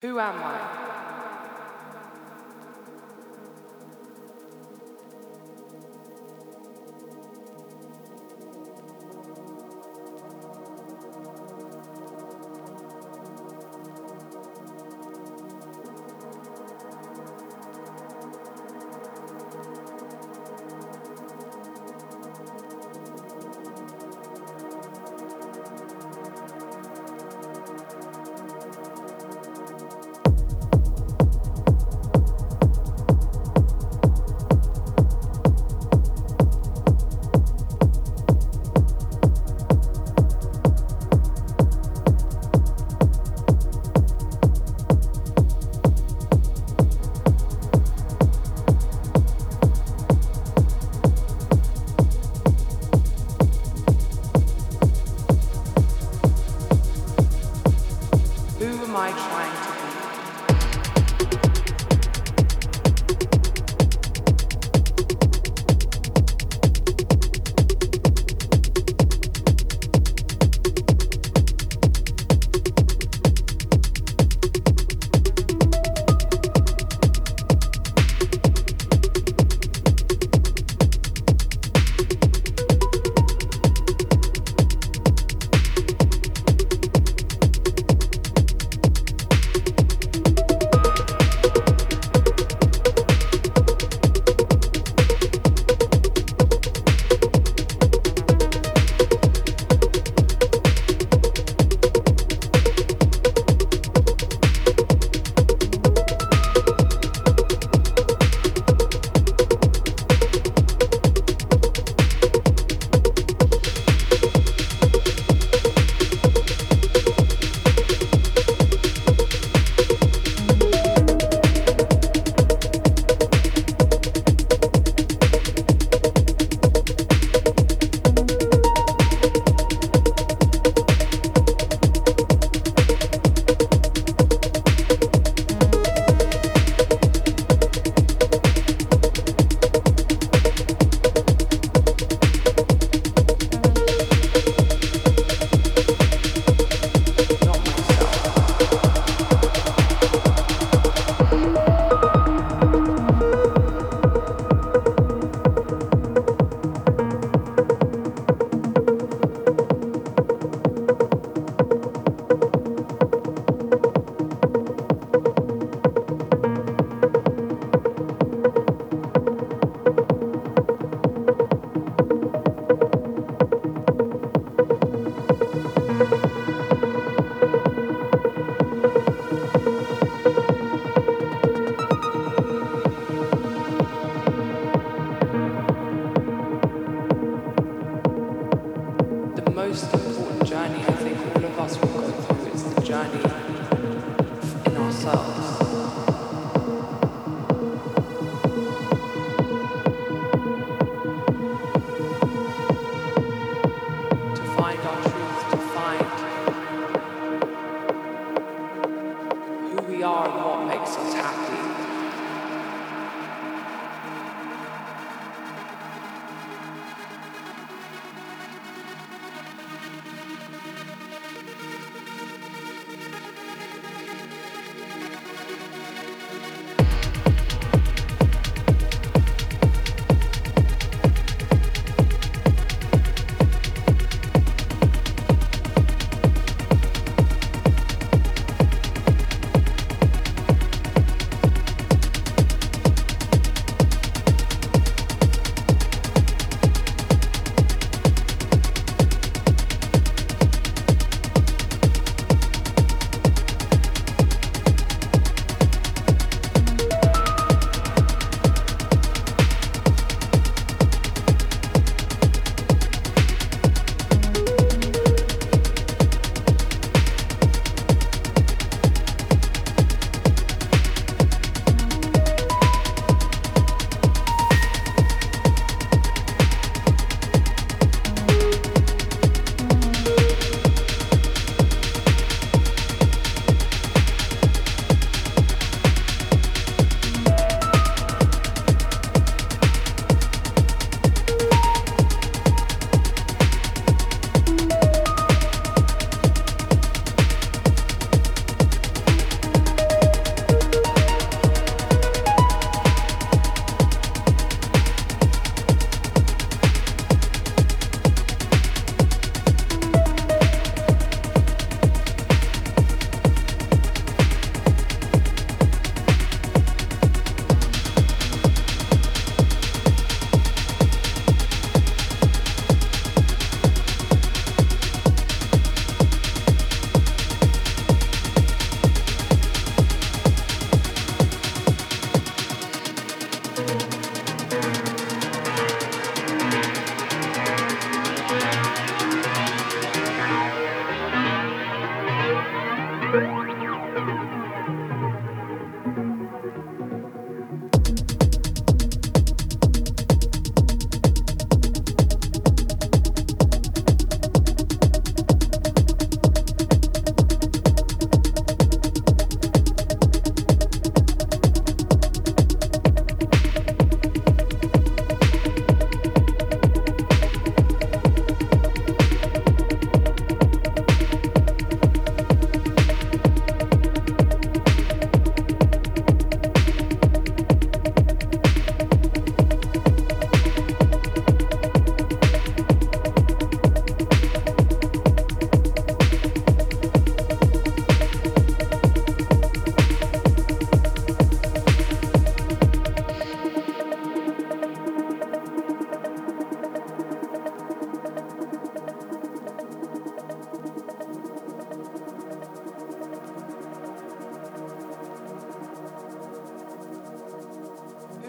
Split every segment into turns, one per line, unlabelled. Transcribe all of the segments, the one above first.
Who am I?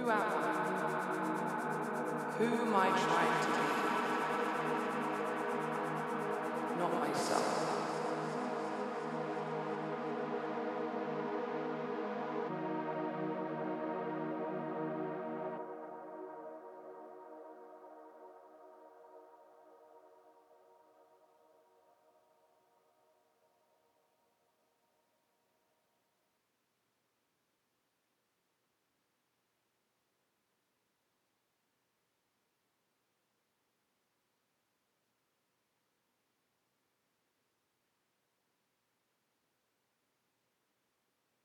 Who am I? Trying to